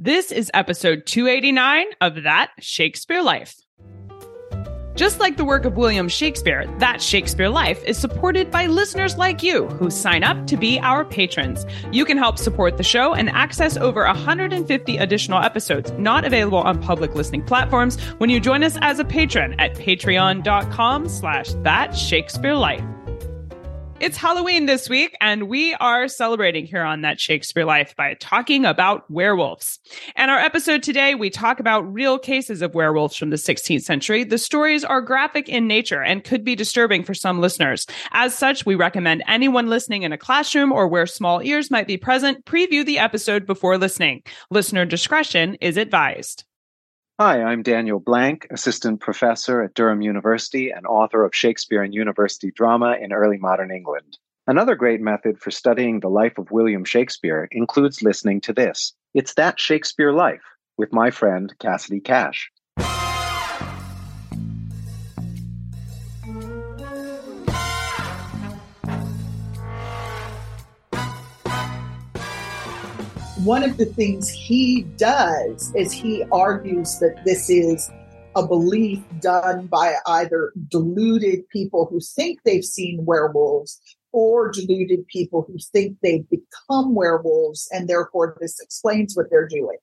This is episode 289 of That Shakespeare Life. Just like the work of William Shakespeare, That Shakespeare Life is supported by listeners like you who sign up to be our patrons. You can help support the show and access over 150 additional episodes not available on public listening platforms when you join us as a patron at patreon.com slash that Shakespeare Life. It's Halloween this week, and we are celebrating here on That Shakespeare Life by talking about werewolves. And our episode today, we talk about real cases of werewolves from the 16th century. The stories are graphic in nature and could be disturbing for some listeners. As such, we recommend anyone listening in a classroom or where small ears might be present preview the episode before listening. Listener discretion is advised. Hi, I'm Daniel Blank, assistant professor at Durham University and author of Shakespeare and University Drama in Early Modern England. Another great method for studying the life of William Shakespeare includes listening to this. It's That Shakespeare Life with my friend Cassidy Cash. One of the things he does is he argues that this is a belief done by either deluded people who think they've seen werewolves or deluded people who think they've become werewolves and therefore this explains what they're doing.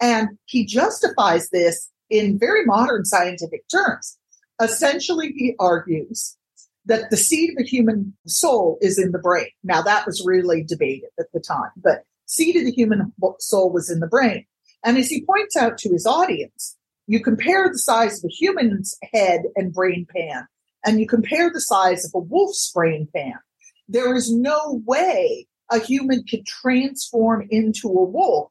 And he justifies this in very modern scientific terms. Essentially, he argues that the seed of a human soul is in the brain. Now, that was really debated at the time, but seed of the human soul was in the brain. And as he points out to his audience, you compare the size of a human's head and brain pan, and you compare the size of a wolf's brain pan. There is no way a human could transform into a wolf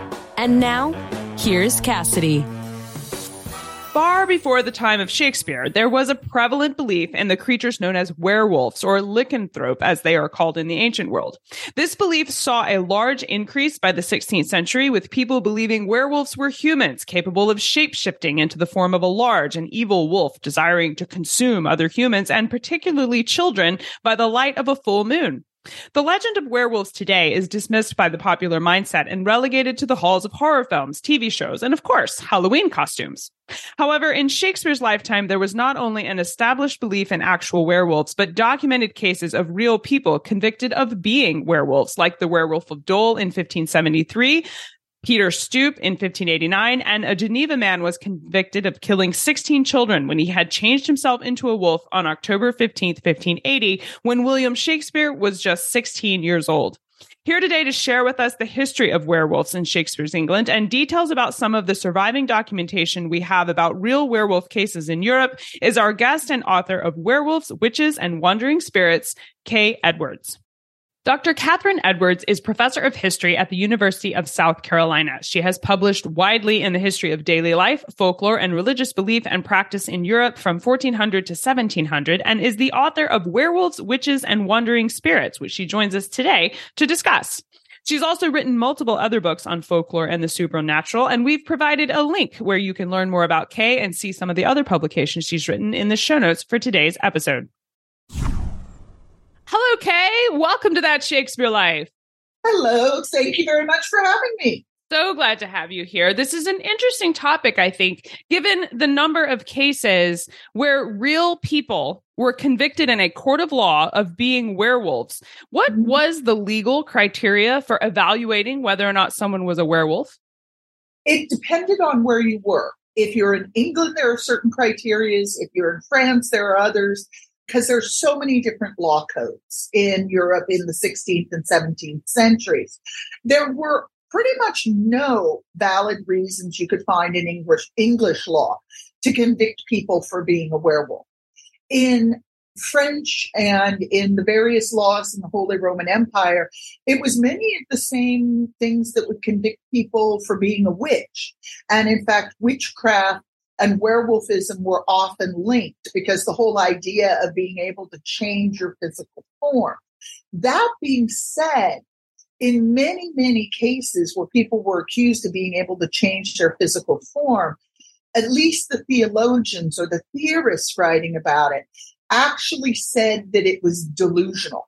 And now, here's Cassidy. Far before the time of Shakespeare, there was a prevalent belief in the creatures known as werewolves or lycanthrope, as they are called in the ancient world. This belief saw a large increase by the 16th century, with people believing werewolves were humans capable of shape-shifting into the form of a large and evil wolf, desiring to consume other humans and particularly children by the light of a full moon. The legend of werewolves today is dismissed by the popular mindset and relegated to the halls of horror films, TV shows, and of course, Halloween costumes. However, in Shakespeare's lifetime, there was not only an established belief in actual werewolves, but documented cases of real people convicted of being werewolves, like the werewolf of Dole in 1573, Peter Stoop in 1589, and a Geneva man was convicted of killing 16 children when he had changed himself into a wolf on October 15th, 1580, when William Shakespeare was just 16 years old. Here today to share with us the history of werewolves in Shakespeare's England and details about some of the surviving documentation we have about real werewolf cases in Europe is our guest and author of Werewolves, Witches, and Wandering Spirits, Kay Edwards. Dr. Catherine Edwards is professor of history at the University of South Carolina. She has published widely in the history of daily life, folklore, and religious belief and practice in Europe from 1400 to 1700 and is the author of Werewolves, Witches, and Wandering Spirits, which she joins us today to discuss. She's also written multiple other books on folklore and the supernatural, and we've provided a link where you can learn more about Kay and see some of the other publications she's written in the show notes for today's episode. Hello, Kay. Welcome to That Shakespeare Life. Hello. Thank you very much for having me. So glad to have you here. This is an interesting topic, I think, given the number of cases where real people were convicted in a court of law of being werewolves. What mm-hmm. was the legal criteria for evaluating whether or not someone was a werewolf? It depended on where you were. If you're in England, there are certain criterias. If you're in France, there are others because there's so many different law codes in Europe in the 16th and 17th centuries. There were pretty much no valid reasons you could find in English English law to convict people for being a werewolf. In French and in the various laws in the Holy Roman Empire, it was many of the same things that would convict people for being a witch. And in fact, witchcraft and werewolfism were often linked because the whole idea of being able to change your physical form. That being said, in many, many cases where people were accused of being able to change their physical form, at least the theologians or the theorists writing about it actually said that it was delusional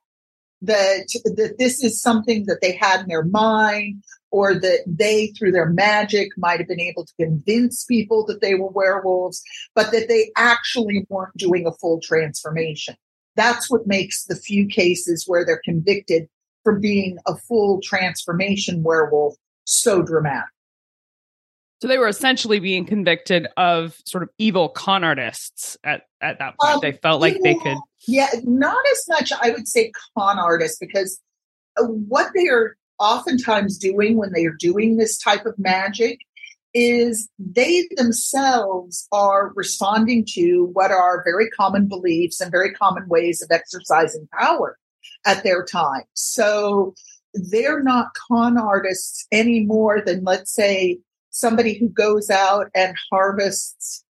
that that this is something that they had in their mind or that they through their magic might have been able to convince people that they were werewolves but that they actually weren't doing a full transformation that's what makes the few cases where they're convicted for being a full transformation werewolf so dramatic so they were essentially being convicted of sort of evil con artists at, at that point. Um, they felt like they could. Yeah, not as much, I would say, con artists, because uh, what they are oftentimes doing when they are doing this type of magic is they themselves are responding to what are very common beliefs and very common ways of exercising power at their time. So they're not con artists any more than, let's say, somebody who goes out and harvests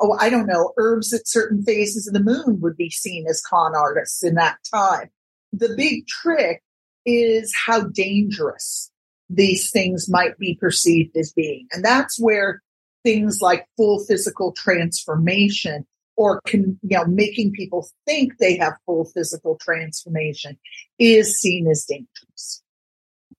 oh i don't know herbs at certain phases of the moon would be seen as con artists in that time the big trick is how dangerous these things might be perceived as being. And that's where things like full physical transformation or can, you know making people think they have full physical transformation is seen as dangerous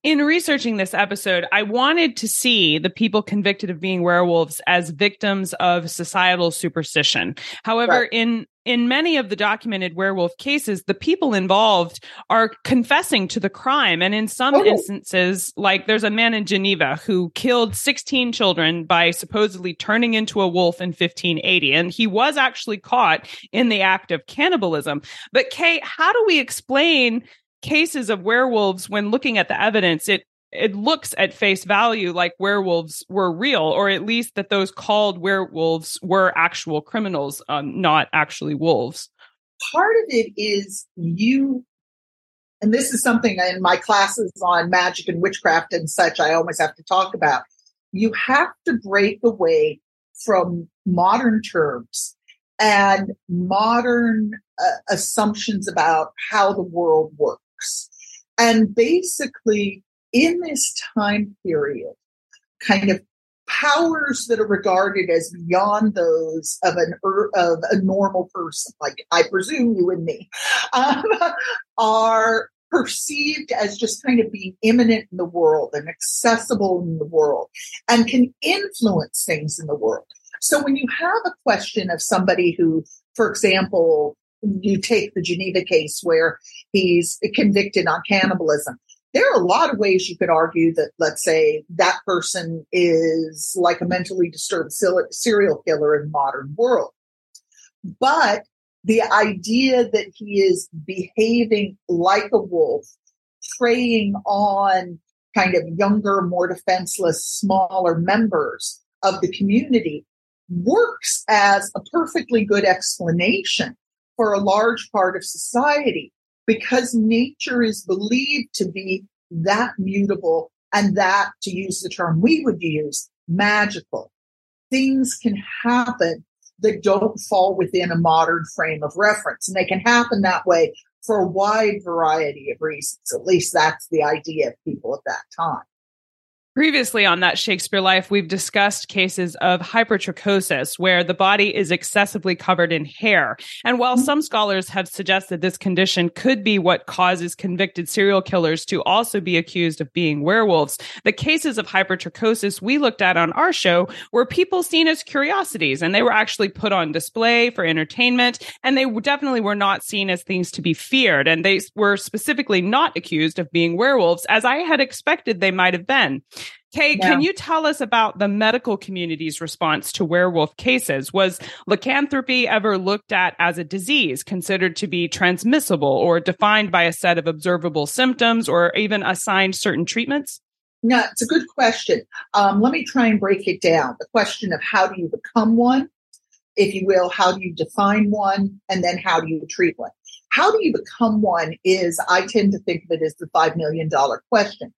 in researching this episode, I wanted to see the people convicted of being werewolves as victims of societal superstition. However, right. in in many of the documented werewolf cases, the people involved are confessing to the crime. And in some oh. instances, like there's a man in Geneva who killed 16 children by supposedly turning into a wolf in 1580. And he was actually caught in the act of cannibalism. But Kate, how do we explain cases of werewolves, when looking at the evidence, it it looks at face value like werewolves were real, or at least that those called werewolves were actual criminals, um, not actually wolves. Part of it is you, and this is something in my classes on magic and witchcraft and such, I always have to talk about. You have to break away from modern terms and modern uh, assumptions about how the world works works. And basically, in this time period, kind of powers that are regarded as beyond those of an of a normal person, like I presume you and me, um, are perceived as just kind of being imminent in the world and accessible in the world and can influence things in the world. So when you have a question of somebody who, for example, you take the Geneva case where he's convicted on cannibalism. There are a lot of ways you could argue that, let's say, that person is like a mentally disturbed serial killer in the modern world. But the idea that he is behaving like a wolf, preying on kind of younger, more defenseless, smaller members of the community works as a perfectly good explanation for a large part of society because nature is believed to be that mutable and that, to use the term we would use, magical. Things can happen that don't fall within a modern frame of reference. And they can happen that way for a wide variety of reasons. At least that's the idea of people at that time. Previously on that Shakespeare Life, we've discussed cases of hypertrichosis, where the body is excessively covered in hair. And while mm-hmm. some scholars have suggested this condition could be what causes convicted serial killers to also be accused of being werewolves, the cases of hypertrichosis we looked at on our show were people seen as curiosities, and they were actually put on display for entertainment, and they definitely were not seen as things to be feared. And they were specifically not accused of being werewolves, as I had expected they might have been. Kay, yeah. can you tell us about the medical community's response to werewolf cases? Was lycanthropy ever looked at as a disease, considered to be transmissible or defined by a set of observable symptoms or even assigned certain treatments? No, it's a good question. Um, let me try and break it down. The question of how do you become one if you will. How do you define one? And then how do you treat one? How do you become one is, I tend to think of it as the $5 million question.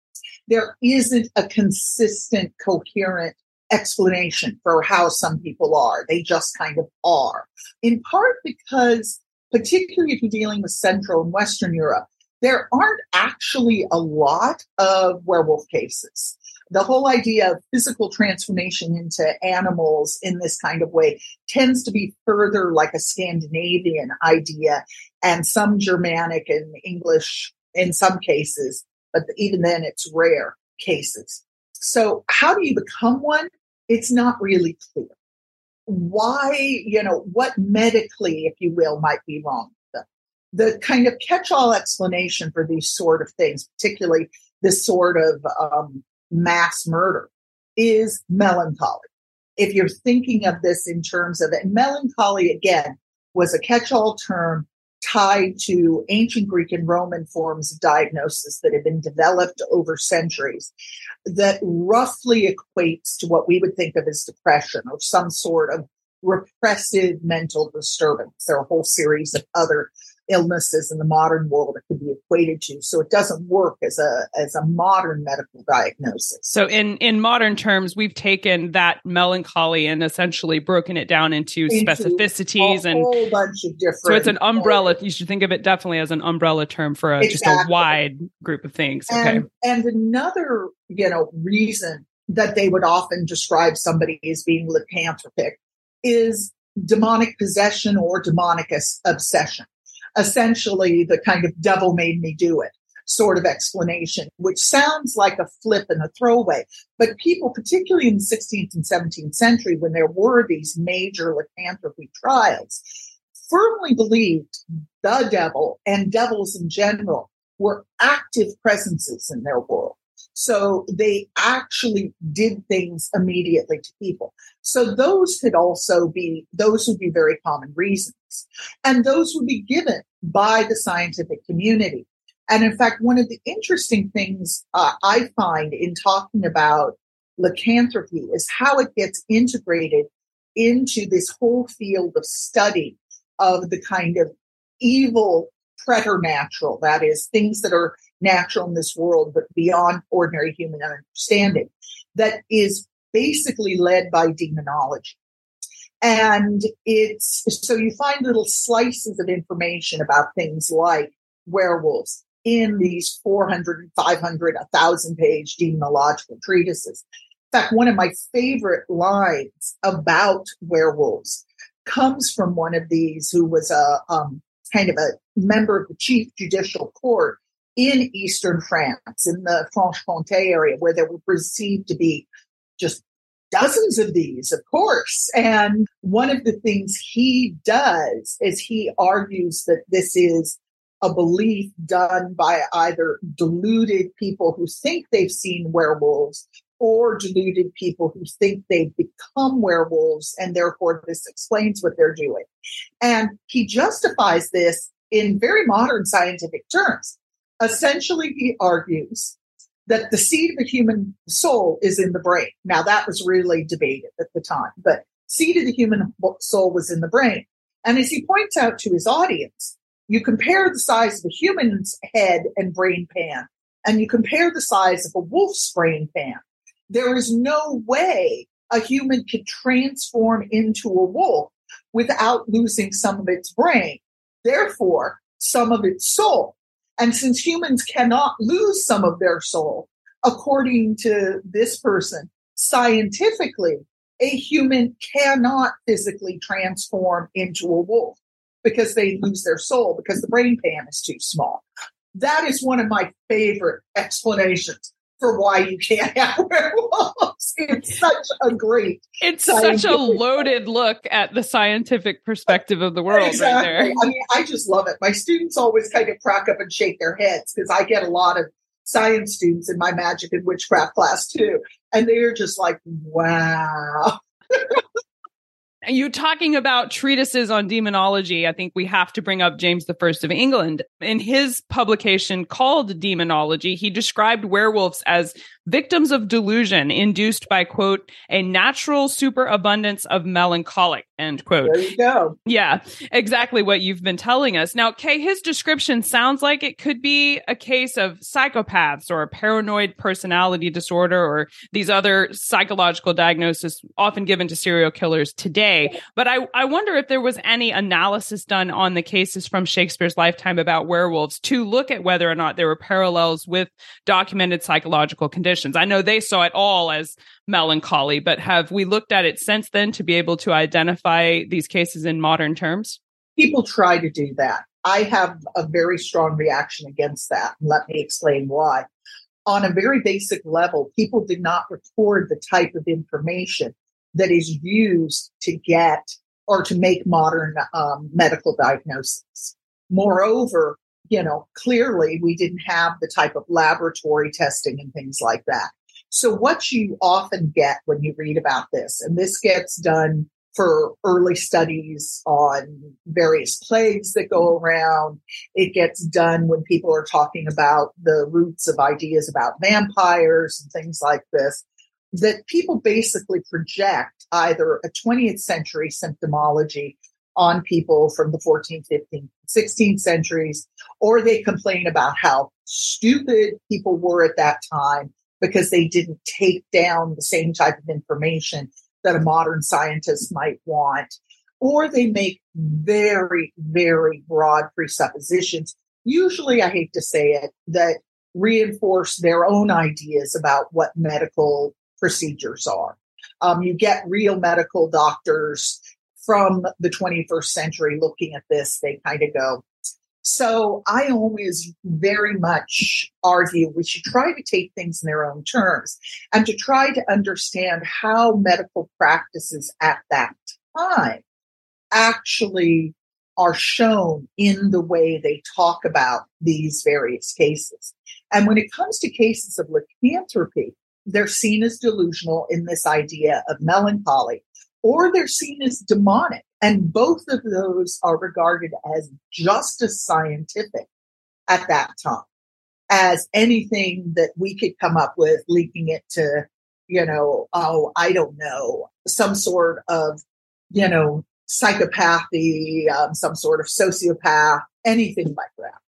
There isn't a consistent, coherent explanation for how some people are. They just kind of are. In part because, particularly if you're dealing with Central and Western Europe, there aren't actually a lot of werewolf cases. The whole idea of physical transformation into animals in this kind of way tends to be further like a Scandinavian idea and some Germanic and English in some cases, but even then it's rare cases. So how do you become one? It's not really clear. Why, you know, what medically, if you will, might be wrong the kind of catch-all explanation for these sort of things, particularly this sort of um, mass murder, is melancholy. If you're thinking of this in terms of it, melancholy again was a catch-all term tied to ancient Greek and Roman forms of diagnosis that have been developed over centuries that roughly equates to what we would think of as depression or some sort of repressive mental disturbance. There are a whole series of other illnesses in the modern world it could be equated to. So it doesn't work as a as a modern medical diagnosis. So in in modern terms, we've taken that melancholy and essentially broken it down into, into specificities and a whole bunch of different. So it's an umbrella. You should think of it definitely as an umbrella term for a, exactly. just a wide group of things. Okay. And, and another, you know, reason that they would often describe somebody as being lycanthropic is demonic possession or demonic obsession essentially the kind of devil made me do it sort of explanation, which sounds like a flip and a throwaway. But people, particularly in the 16th and 17th century, when there were these major lycanthropy trials, firmly believed the devil and devils in general were active presences in their world. So they actually did things immediately to people. So those could also be, those would be very common reasons. And those would be given by the scientific community. And in fact, one of the interesting things uh, I find in talking about lycanthropy is how it gets integrated into this whole field of study of the kind of evil preternatural, that is, things that are natural in this world, but beyond ordinary human understanding, that is basically led by demonology. And it's so you find little slices of information about things like werewolves in these 400, 500, 1,000 page demonological treatises. In fact, one of my favorite lines about werewolves comes from one of these who was a um, kind of a member of the chief judicial court in eastern France, in the Franche-Comté area, where there were perceived to be just dozens of these, of course. And one of the things he does is he argues that this is a belief done by either deluded people who think they've seen werewolves or deluded people who think they've become werewolves and therefore this explains what they're doing. And he justifies this in very modern scientific terms. Essentially, he argues that the seed of the human soul is in the brain. Now, that was really debated at the time, but seed of the human soul was in the brain. And as he points out to his audience, you compare the size of a human's head and brain pan, and you compare the size of a wolf's brain pan. There is no way a human could transform into a wolf without losing some of its brain. Therefore, some of its soul. And since humans cannot lose some of their soul, according to this person, scientifically, a human cannot physically transform into a wolf because they lose their soul because the brain pan is too small. That is one of my favorite explanations for why you can't have werewolves. It's such a great. It's such a loaded look at the scientific perspective of the world exactly. right there. I mean, I just love it. My students always kind of crack up and shake their heads because I get a lot of science students in my magic and witchcraft class too. And they're just like, wow. you talking about treatises on demonology, I think we have to bring up James the First of England. In his publication called Daemonologie, he described werewolves as victims of delusion induced by, quote, a natural superabundance of melancholic, end quote. There you go. Yeah, exactly what you've been telling us. Now, Kay, his description sounds like it could be a case of psychopaths or a paranoid personality disorder or these other psychological diagnoses often given to serial killers today. But I, I wonder if there was any analysis done on the cases from Shakespeare's lifetime about werewolves to look at whether or not there were parallels with documented psychological conditions. I know they saw it all as melancholy, but have we looked at it since then to be able to identify these cases in modern terms? People try to do that. I have a very strong reaction against that. Let me explain why. On a very basic level, people did not record the type of information that is used to get or to make modern um, medical diagnoses. Moreover, you know, clearly we didn't have the type of laboratory testing and things like that. So what you often get when you read about this, and this gets done for early studies on various plagues that go around. It gets done when people are talking about the roots of ideas about vampires and things like this. That people basically project either a 20th century symptomology on people from the 14th, 15th, 16th centuries, or they complain about how stupid people were at that time because they didn't take down the same type of information that a modern scientist might want. Or they make very, very broad presuppositions. Usually, I hate to say it, that reinforce their own ideas about what medical procedures are. Um, you get real medical doctors from the 21st century looking at this. They kind of go, so I always very much argue we should try to take things in their own terms and to try to understand how medical practices at that time actually are shown in the way they talk about these various cases. And when it comes to cases of lycanthropy, they're seen as delusional in this idea of melancholy, or they're seen as demonic and both of those are regarded as just as scientific at that time as anything that we could come up with, linking it to, you know, oh, I don't know, some sort of, you know, psychopathy, um, some sort of sociopath, anything like that.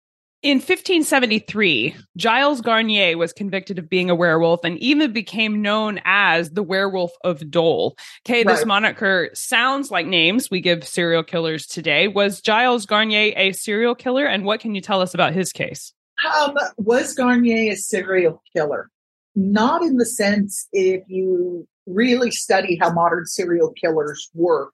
In 1573, Giles Garnier was convicted of being a werewolf and even became known as the werewolf of Dole. Okay, this right. moniker sounds like names we give serial killers today. Was Giles Garnier a serial killer? And what can you tell us about his case? Um, was Garnier a serial killer? Not in the sense if you really study how modern serial killers work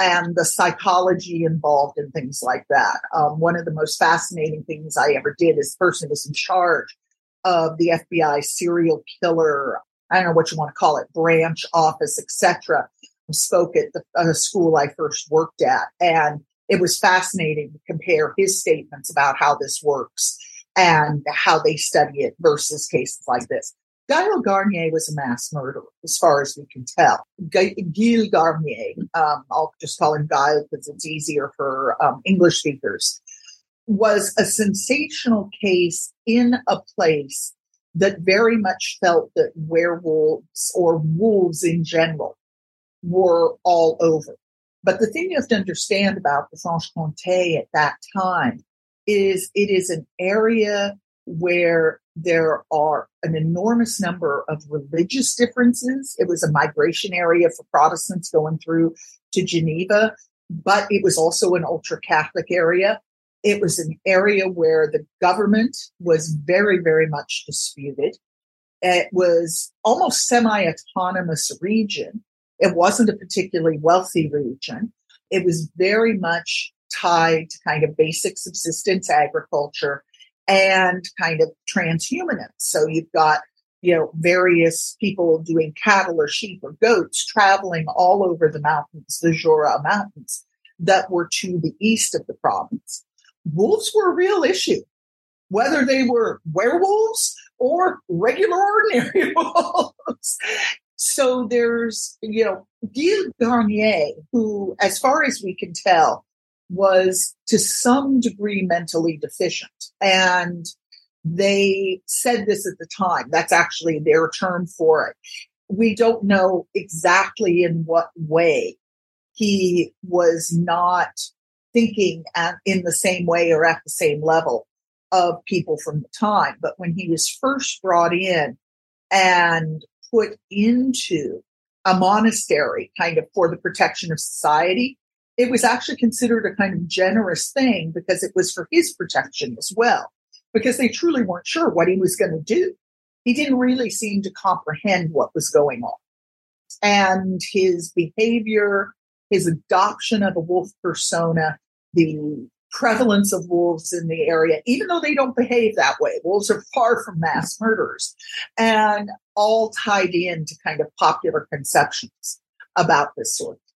and the psychology involved and things like that. Um, one of the most fascinating things I ever did is the person was in charge of the FBI serial killer. I don't know what you want to call it, branch office, etc. Spoke at the uh, school I first worked at, and it was fascinating to compare his statements about how this works and how they study it versus cases like this. Guyot Garnier was a mass murderer, as far as we can tell. Gilles Garnier, um, I'll just call him Guy because it's easier for um, English speakers, was a sensational case in a place that very much felt that werewolves or wolves in general were all over. But the thing you have to understand about the Franche-Comté at that time is it is an area where there are an enormous number of religious differences. It was a migration area for Protestants going through to Geneva, but it was also an ultra Catholic area. It was an area where the government was very, very much disputed. It was almost semi autonomous region. It wasn't a particularly wealthy region. It was very much tied to kind of basic subsistence agriculture and kind of transhumanists. So you've got, you know, various people doing cattle or sheep or goats traveling all over the mountains, the Jura Mountains that were to the east of the province. Wolves were a real issue, whether they were werewolves or regular ordinary wolves. So there's, you know, Gilles Garnier, who, as far as we can tell, was to some degree mentally deficient. And They said this at the time. That's actually their term for it. We don't know exactly in what way he was not thinking at, in the same way or at the same level of people from the time. But when he was first brought in and put into a monastery kind of for the protection of society, it was actually considered a kind of generous thing because it was for his protection as well, because they truly weren't sure what he was going to do. He didn't really seem to comprehend what was going on. And his behavior, his adoption of a wolf persona, the prevalence of wolves in the area, even though they don't behave that way. Wolves are far from mass murderers and all tied into kind of popular conceptions about this sort of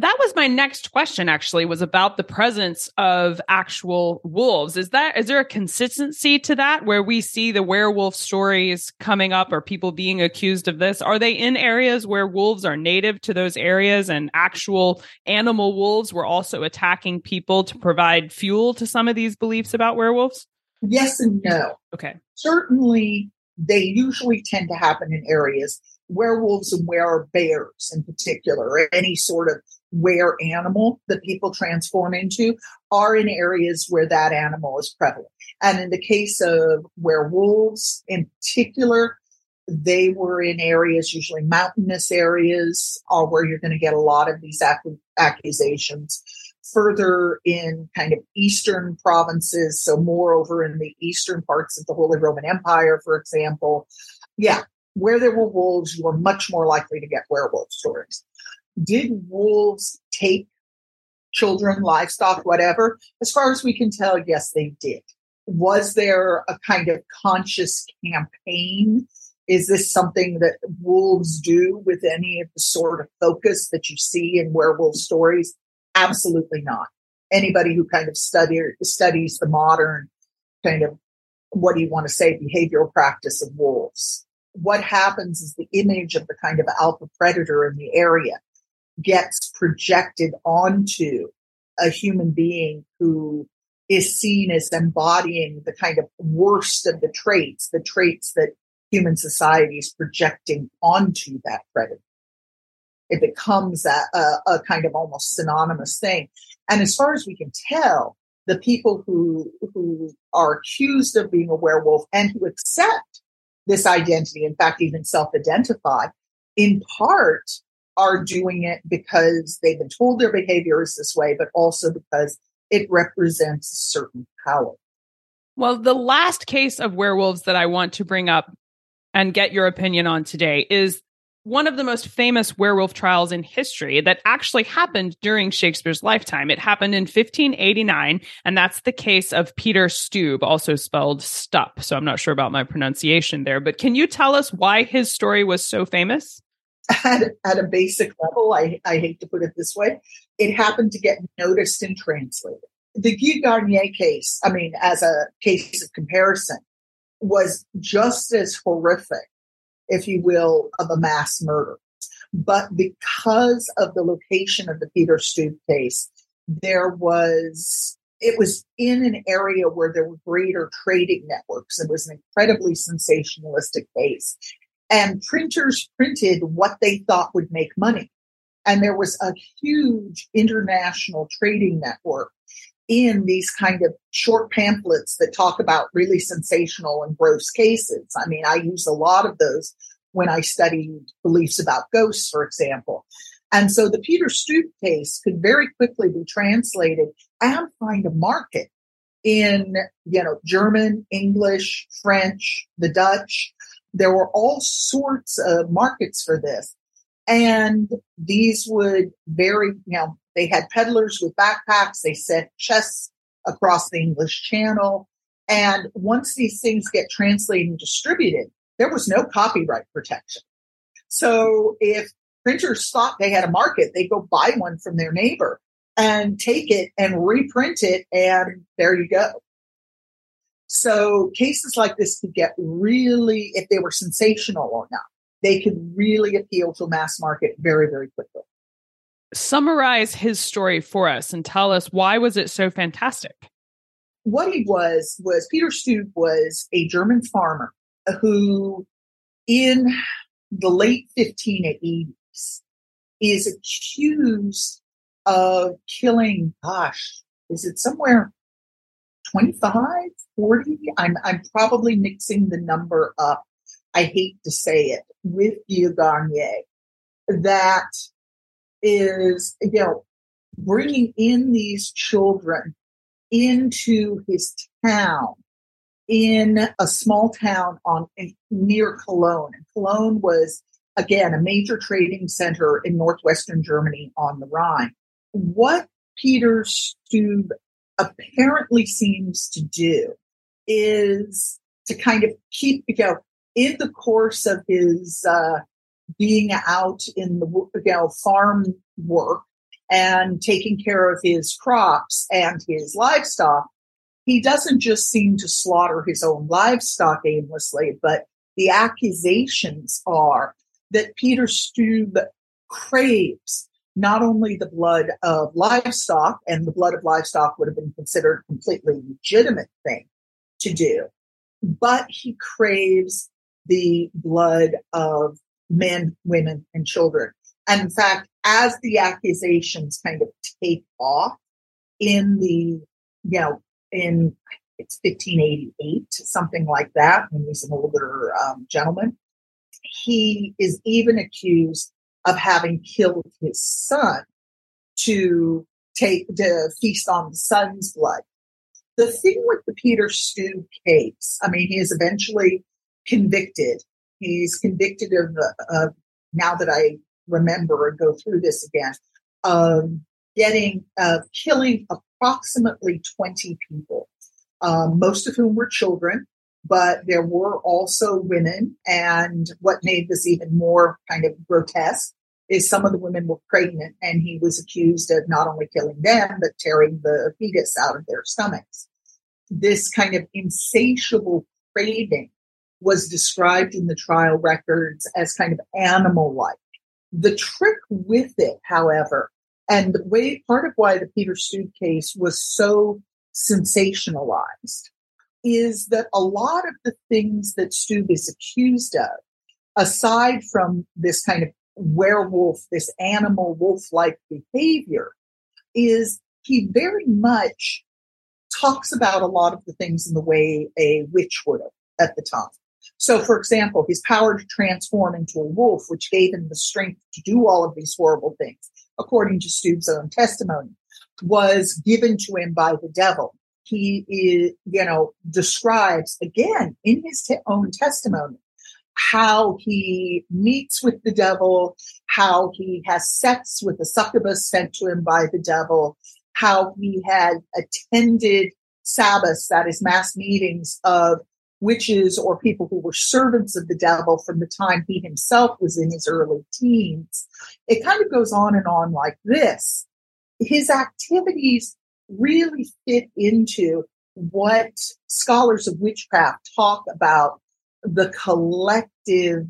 that was my next question actually was about the presence of actual wolves. Is that is there a consistency to that where we see the werewolf stories coming up or people being accused of this? Are they in areas where wolves are native to those areas and actual animal wolves were also attacking people to provide fuel to some of these beliefs about werewolves? Yes and no. Okay. Certainly they usually tend to happen in areas werewolves and were bears in particular, or any sort of where animal that people transform into are in areas where that animal is prevalent. And in the case of werewolves in particular, they were in areas, usually mountainous areas, or where you're going to get a lot of these ac- accusations. Further in kind of eastern provinces, so more over in the eastern parts of the Holy Roman Empire, for example. Yeah, where there were wolves, you were much more likely to get werewolf stories. Did wolves take children, livestock, whatever? As far as we can tell, yes, they did. Was there a kind of conscious campaign? Is this something that wolves do with any of the sort of focus that you see in werewolf stories? Absolutely not. Anybody who kind of study, studies the modern kind of, what do you want to say, behavioral practice of wolves. What happens is the image of the kind of alpha predator in the area gets projected onto a human being who is seen as embodying the kind of worst of the traits, the traits that human society is projecting onto that predator. It becomes a, a, a, kind of almost synonymous thing. And as far as we can tell, the people who, who are accused of being a werewolf and who accept this identity, in fact, even self-identify, in part are doing it because they've been told their behavior is this way, but also because it represents a certain power. Well, the last case of werewolves that I want to bring up and get your opinion on today is one of the most famous werewolf trials in history that actually happened during Shakespeare's lifetime. It happened in 1589, and that's the case of Peter Stube, also spelled Stup. So I'm not sure about my pronunciation there, but can you tell us why his story was so famous? At, at a basic level, I, I hate to put it this way, it happened to get noticed and translated. The Guy Garnier case, I mean, as a case of comparison, was just as horrific, if you will, of a mass murder. But because of the location of the Peter Stube case, there was it was in an area where there were greater trading networks. It was an incredibly sensationalistic case and printers printed what they thought would make money. And there was a huge international trading network in these kind of short pamphlets that talk about really sensational and gross cases. I mean, I use a lot of those when I studied beliefs about ghosts, for example. And so the Peter Stube case could very quickly be translated and find a market in, you know, German, English, French, the Dutch, there were all sorts of markets for this. And these would vary, you know, they had peddlers with backpacks, they sent chests across the English Channel. And once these things get translated and distributed, there was no copyright protection. So if printers thought they had a market, they go buy one from their neighbor and take it and reprint it. And there you go. So cases like this could get really, if they were sensational or not, they could really appeal to a mass market very, very quickly. Summarize his story for us and tell us why was it so fantastic? what he was was Peter Stube was a German farmer who, in the late 1580s, is accused of killing. Gosh, is it somewhere 25, 40? I'm I'm probably mixing the number up. I hate to say it with Guy Garnier. That is, you know, bringing in these children into his town in a small town on near Cologne. And Cologne was again a major trading center in northwestern Germany on the Rhine. What Peter Stube apparently seems to do is to kind of keep you know in the course of his uh, being out in the you know farm work and taking care of his crops and his livestock, he doesn't just seem to slaughter his own livestock aimlessly, but the accusations are that Peter Stube craves not only the blood of livestock, and the blood of livestock would have been considered a completely legitimate thing to do, but he craves the blood of men, women, and children. And in fact, as the accusations kind of take off in the, you know, in it's 1588, something like that, when he's an older um, gentleman, he is even accused of having killed his son to take to feast on the son's blood. The thing with the Peter Stube case, I mean, he is eventually convicted. He's convicted of, uh, now that I remember and go through this again, of getting, uh, killing approximately 20 people, um, most of whom were children, but there were also women. And what made this even more kind of grotesque is some of the women were pregnant and he was accused of not only killing them, but tearing the fetus out of their stomachs. This kind of insatiable craving was described in the trial records as kind of animal like. The trick with it, however, and the way part of why the Peter Stube case was so sensationalized is that a lot of the things that Stube is accused of, aside from this kind of werewolf, this animal wolf like behavior, is he very much talks about a lot of the things in the way a witch would have at the time. So, for example, his power to transform into a wolf, which gave him the strength to do all of these horrible things, according to Stube's own testimony, was given to him by the devil. He is, you know, describes again in his own testimony how he meets with the devil, how he has sex with a succubus sent to him by the devil, how he had attended Sabbaths, that is mass meetings of witches or people who were servants of the devil from the time he himself was in his early teens. It kind of goes on and on like this. His activities really fit into what scholars of witchcraft talk about the collective,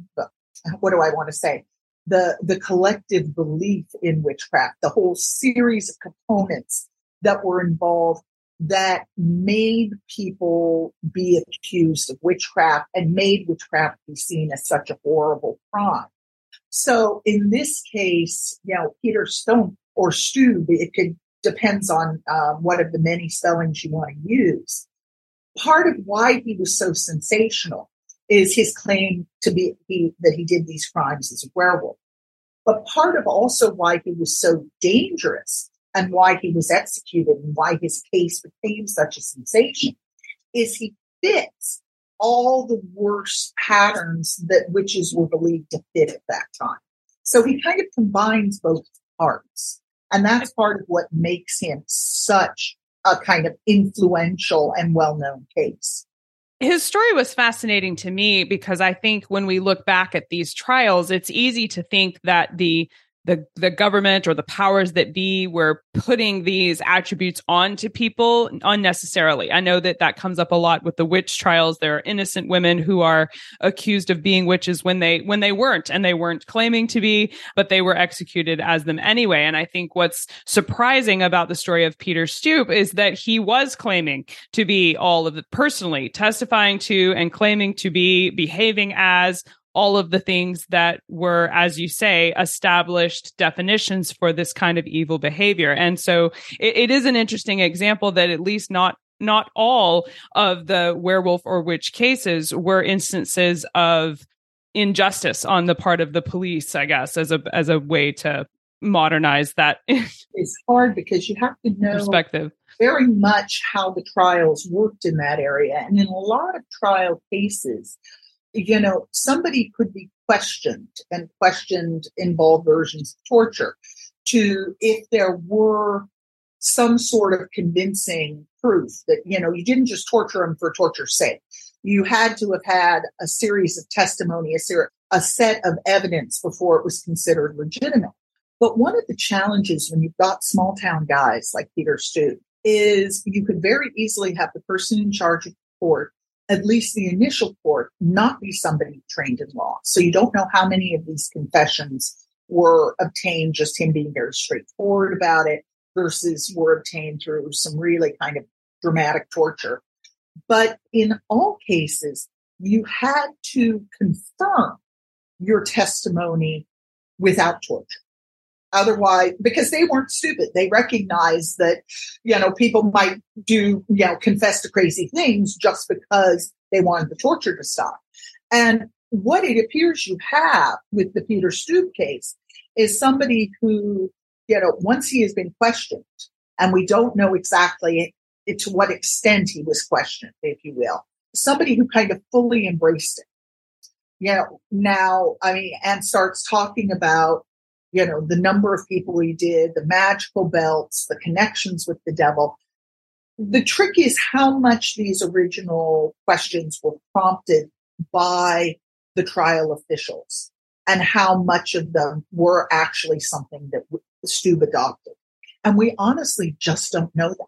what do I want to say? The, the collective belief in witchcraft, the whole series of components that were involved that made people be accused of witchcraft and made witchcraft be seen as such a horrible crime. So in this case, you know, Peter Stone or Stube, it could depends on uh, what of the many spellings you want to use. Part of why he was so sensational is his claim to be he, that he did these crimes as a werewolf. But part of also why he was so dangerous and why he was executed and why his case became such a sensation is he fits all the worst patterns that witches were believed to fit at that time. So he kind of combines both parts. And that's part of what makes him such a kind of influential and well known case. His story was fascinating to me because I think when we look back at these trials, it's easy to think that the the the government or the powers that be were putting these attributes onto people unnecessarily. I know that that comes up a lot with the witch trials. There are innocent women who are accused of being witches when they when they weren't and they weren't claiming to be, but they were executed as them anyway. And I think what's surprising about the story of Peter Stoop is that he was claiming to be all of it personally, testifying to and claiming to be behaving as all of the things that were, as you say, established definitions for this kind of evil behavior. And so it, it is an interesting example that at least not not all of the werewolf or witch cases were instances of injustice on the part of the police, I guess, as a as a way to modernize that. it's hard because you have to know perspective very much how the trials worked in that area. And in a lot of trial cases, you know, somebody could be questioned and questioned involve versions of torture to if there were some sort of convincing proof that, you know, you didn't just torture them for torture's sake. You had to have had a series of testimony, a, ser- a set of evidence before it was considered legitimate. But one of the challenges when you've got small town guys like Peter Stoop is you could very easily have the person in charge of court at least the initial court, not be somebody trained in law. So you don't know how many of these confessions were obtained just him being very straightforward about it versus were obtained through some really kind of dramatic torture. But in all cases, you had to confirm your testimony without torture. Otherwise, because they weren't stupid, they recognized that, you know, people might do, you know, confess to crazy things just because they wanted the torture to stop. And what it appears you have with the Peter Stoop case is somebody who, you know, once he has been questioned, and we don't know exactly to what extent he was questioned, if you will, somebody who kind of fully embraced it. You know, now, I mean, and starts talking about you know, the number of people he did, the magical belts, the connections with the devil. The trick is how much these original questions were prompted by the trial officials and how much of them were actually something that Stoop adopted. And we honestly just don't know that.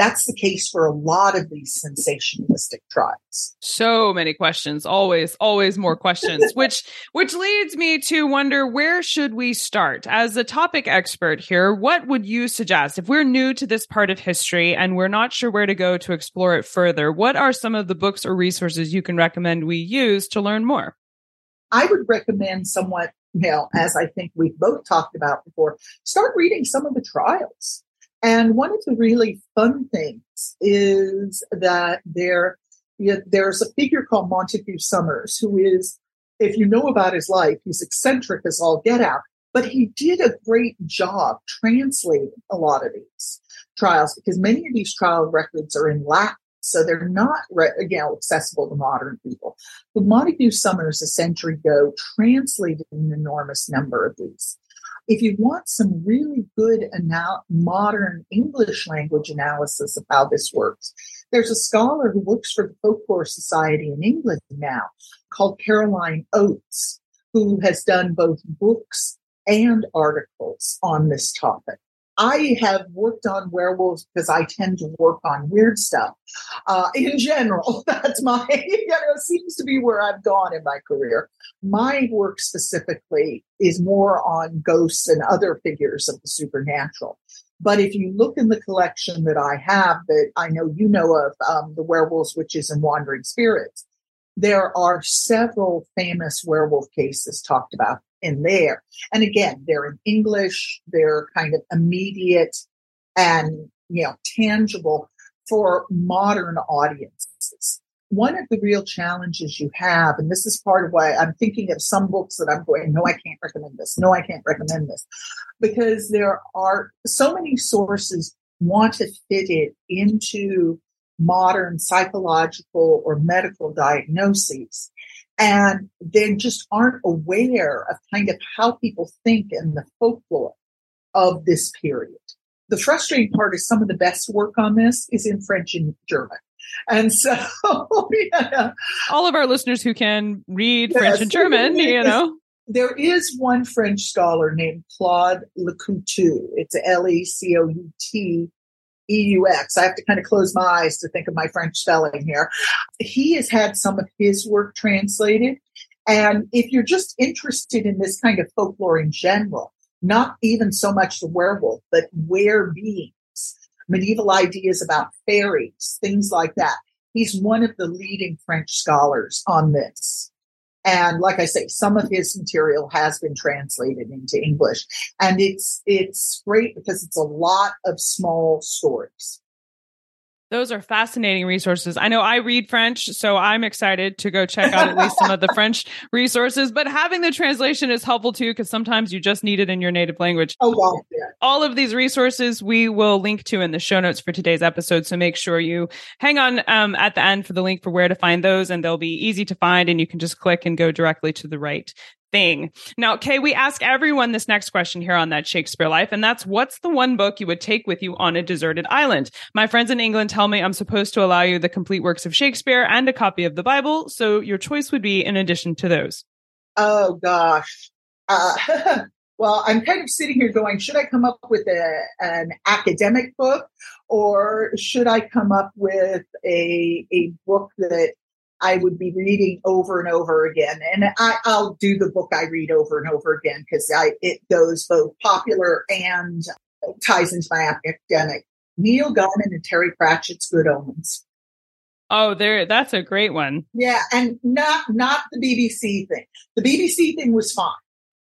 That's the case for a lot of these sensationalistic trials. So many questions, always, always more questions, which which leads me to wonder where should we start? As a topic expert here, what would you suggest if we're new to this part of history and we're not sure where to go to explore it further? What are some of the books or resources you can recommend we use to learn more? I would recommend somewhat, you know, as I think we've both talked about before, start reading some of the trials. And one of the really fun things is that there, you know, there's a figure called Montague Summers who is, if you know about his life, he's eccentric as all get out, but he did a great job translating a lot of these trials because many of these trial records are in Latin. So they're not, you accessible to modern people. But Montague Summers, a century ago, translated an enormous number of these if you want some really good anal- modern English language analysis of how this works, there's a scholar who works for the Folklore Society in England now called Caroline Oates, who has done both books and articles on this topic. I have worked on werewolves because I tend to work on weird stuff. Uh, in general, that's my, you know, seems to be where I've gone in my career. My work specifically is more on ghosts and other figures of the supernatural. But if you look in the collection that I have, that I know you know of, um, the werewolves, witches, and wandering spirits, there are several famous werewolf cases talked about in there. And again, they're in English, they're kind of immediate and, you know, tangible for modern audiences. One of the real challenges you have, and this is part of why I'm thinking of some books that I'm going, no, I can't recommend this. No, I can't recommend this. Because there are so many sources want to fit it into modern psychological or medical diagnoses and they just aren't aware of kind of how people think in the folklore of this period. The frustrating part is some of the best work on this is in French and German. And so, yeah. all of our listeners who can read yes. French and German, you know. there is one French scholar named Claude Lecouteux. It's L E C O U T E U X. I have to kind of close my eyes to think of my French spelling here. He has had some of his work translated. And if you're just interested in this kind of folklore in general, not even so much the werewolf, but were beings, medieval ideas about fairies, things like that. He's one of the leading French scholars on this. And like I say, some of his material has been translated into English and it's, it's great because it's a lot of small stories. Those are fascinating resources. I know I read French, so I'm excited to go check out at least some of the French resources, but having the translation is helpful too, because sometimes you just need it in your native language. Oh, wow. Yeah. All of these resources we will link to in the show notes for today's episode. So make sure you hang on um, at the end for the link for where to find those, and they'll be easy to find, and you can just click and go directly to the right thing. Now, Kay, we ask everyone this next question here on that Shakespeare Life, and that's what's the one book you would take with you on a deserted island? My friends in England tell me I'm supposed to allow you the complete works of Shakespeare and a copy of the Bible, so your choice would be in addition to those. Oh gosh. Uh, well, I'm kind of sitting here going, should I come up with a, an academic book or should I come up with a, a book that I would be reading over and over again. And I, will do the book I read over and over again because it goes both popular and uh, ties into my academic. Neil Gaiman and Terry Pratchett's Good Omens. Oh, there that's a great one. Yeah, and not not the BBC thing. The BBC thing was fine.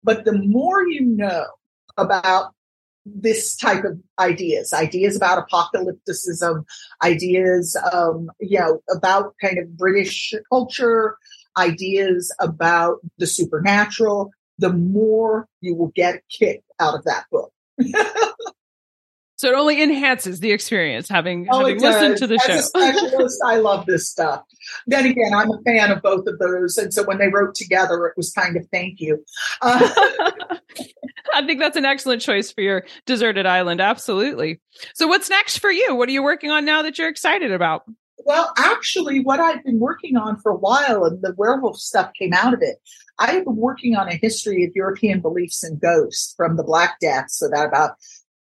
But the more you know about this type of ideas, ideas about apocalypticism, ideas, um, you know, about kind of British culture, ideas about the supernatural, the more you will get a kick out of that book. So it only enhances the experience having, oh, having listened to the As show. a specialist, I love this stuff. Then again, I'm a fan of both of those. And so when they wrote together, it was kind of thank you. Uh, I think that's an excellent choice for your deserted island. Absolutely. So what's next for you? What are you working on now that you're excited about? Well, actually, what I've been working on for a while, and the werewolf stuff came out of it. I have been working on a history of European beliefs and ghosts from the Black Death, so that about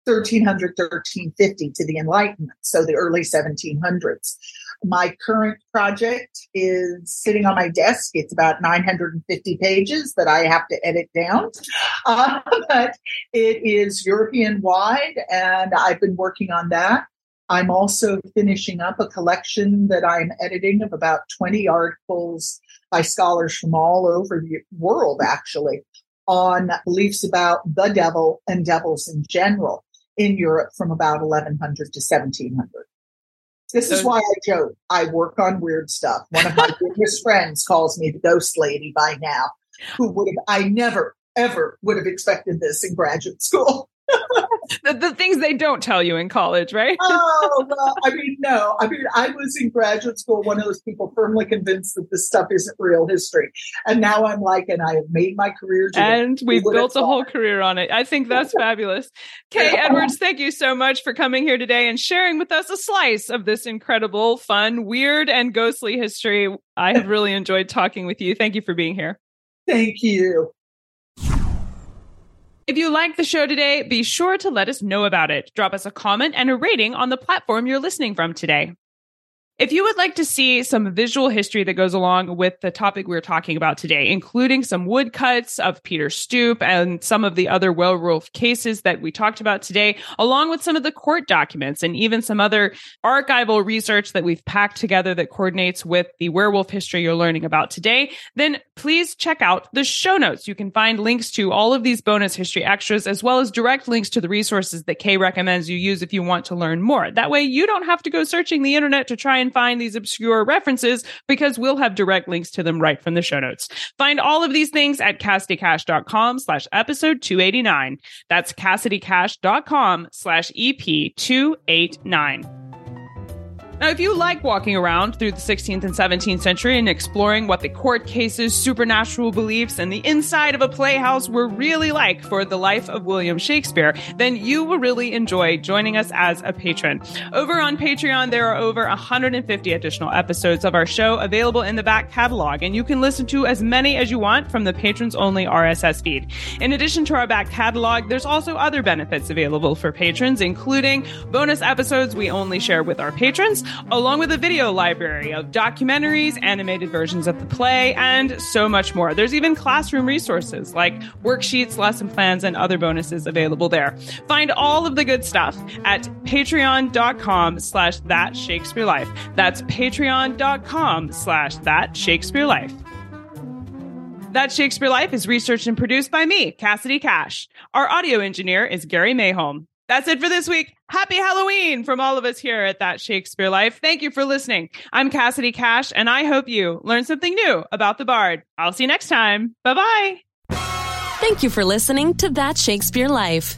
1300, 1350 to the Enlightenment, so the early 1700s. My current project is sitting on my desk. It's about 950 pages that I have to edit down. Uh, but it is European wide, and I've been working on that. I'm also finishing up a collection that I'm editing of about 20 articles by scholars from all over the world, actually, on beliefs about the devil and devils in general in Europe from about 1100 to 1700. This is why I joke. I work on weird stuff. One of my biggest friends calls me the ghost lady by now, who would have, I never, ever would have expected this in graduate school. The, the things they don't tell you in college, right? oh, well, I mean, no. I mean, I was in graduate school, one of those people firmly convinced that this stuff isn't real history. And now I'm like, and I have made my career. And we've built a whole career on it. I think that's fabulous. Kay Edwards, thank you so much for coming here today and sharing with us a slice of this incredible, fun, weird, and ghostly history. I have really enjoyed talking with you. Thank you for being here. Thank you. If you like the show today, be sure to let us know about it. Drop us a comment and a rating on the platform you're listening from today. If you would like to see some visual history that goes along with the topic we're talking about today, including some woodcuts of Peter Stoop and some of the other werewolf cases that we talked about today, along with some of the court documents and even some other archival research that we've packed together that coordinates with the werewolf history you're learning about today, then please check out the show notes. You can find links to all of these bonus history extras, as well as direct links to the resources that Kay recommends you use if you want to learn more. That way you don't have to go searching the internet to try and and find these obscure references because we'll have direct links to them right from the show notes. Find all of these things at CassidyCash.com slash episode 289. That's CassidyCash.com slash EP 289. Now, if you like walking around through the 16th and 17th century and exploring what the court cases, supernatural beliefs, and the inside of a playhouse were really like for the life of William Shakespeare, then you will really enjoy joining us as a patron. Over on Patreon, there are over 150 additional episodes of our show available in the back catalog, and you can listen to as many as you want from the patrons only RSS feed. In addition to our back catalog, there's also other benefits available for patrons, including bonus episodes we only share with our patrons along with a video library of documentaries, animated versions of the play, and so much more. There's even classroom resources like worksheets, lesson plans, and other bonuses available there. Find all of the good stuff at patreon.com slash that Shakespeare Life. That's patreon.com slash that Shakespeare Life. That Shakespeare Life is researched and produced by me, Cassidy Cash. Our audio engineer is Gary Mayholm. That's it for this week. Happy Halloween from all of us here at That Shakespeare Life. Thank you for listening. I'm Cassidy Cash, and I hope you learned something new about the Bard. I'll see you next time. Bye bye. Thank you for listening to That Shakespeare Life.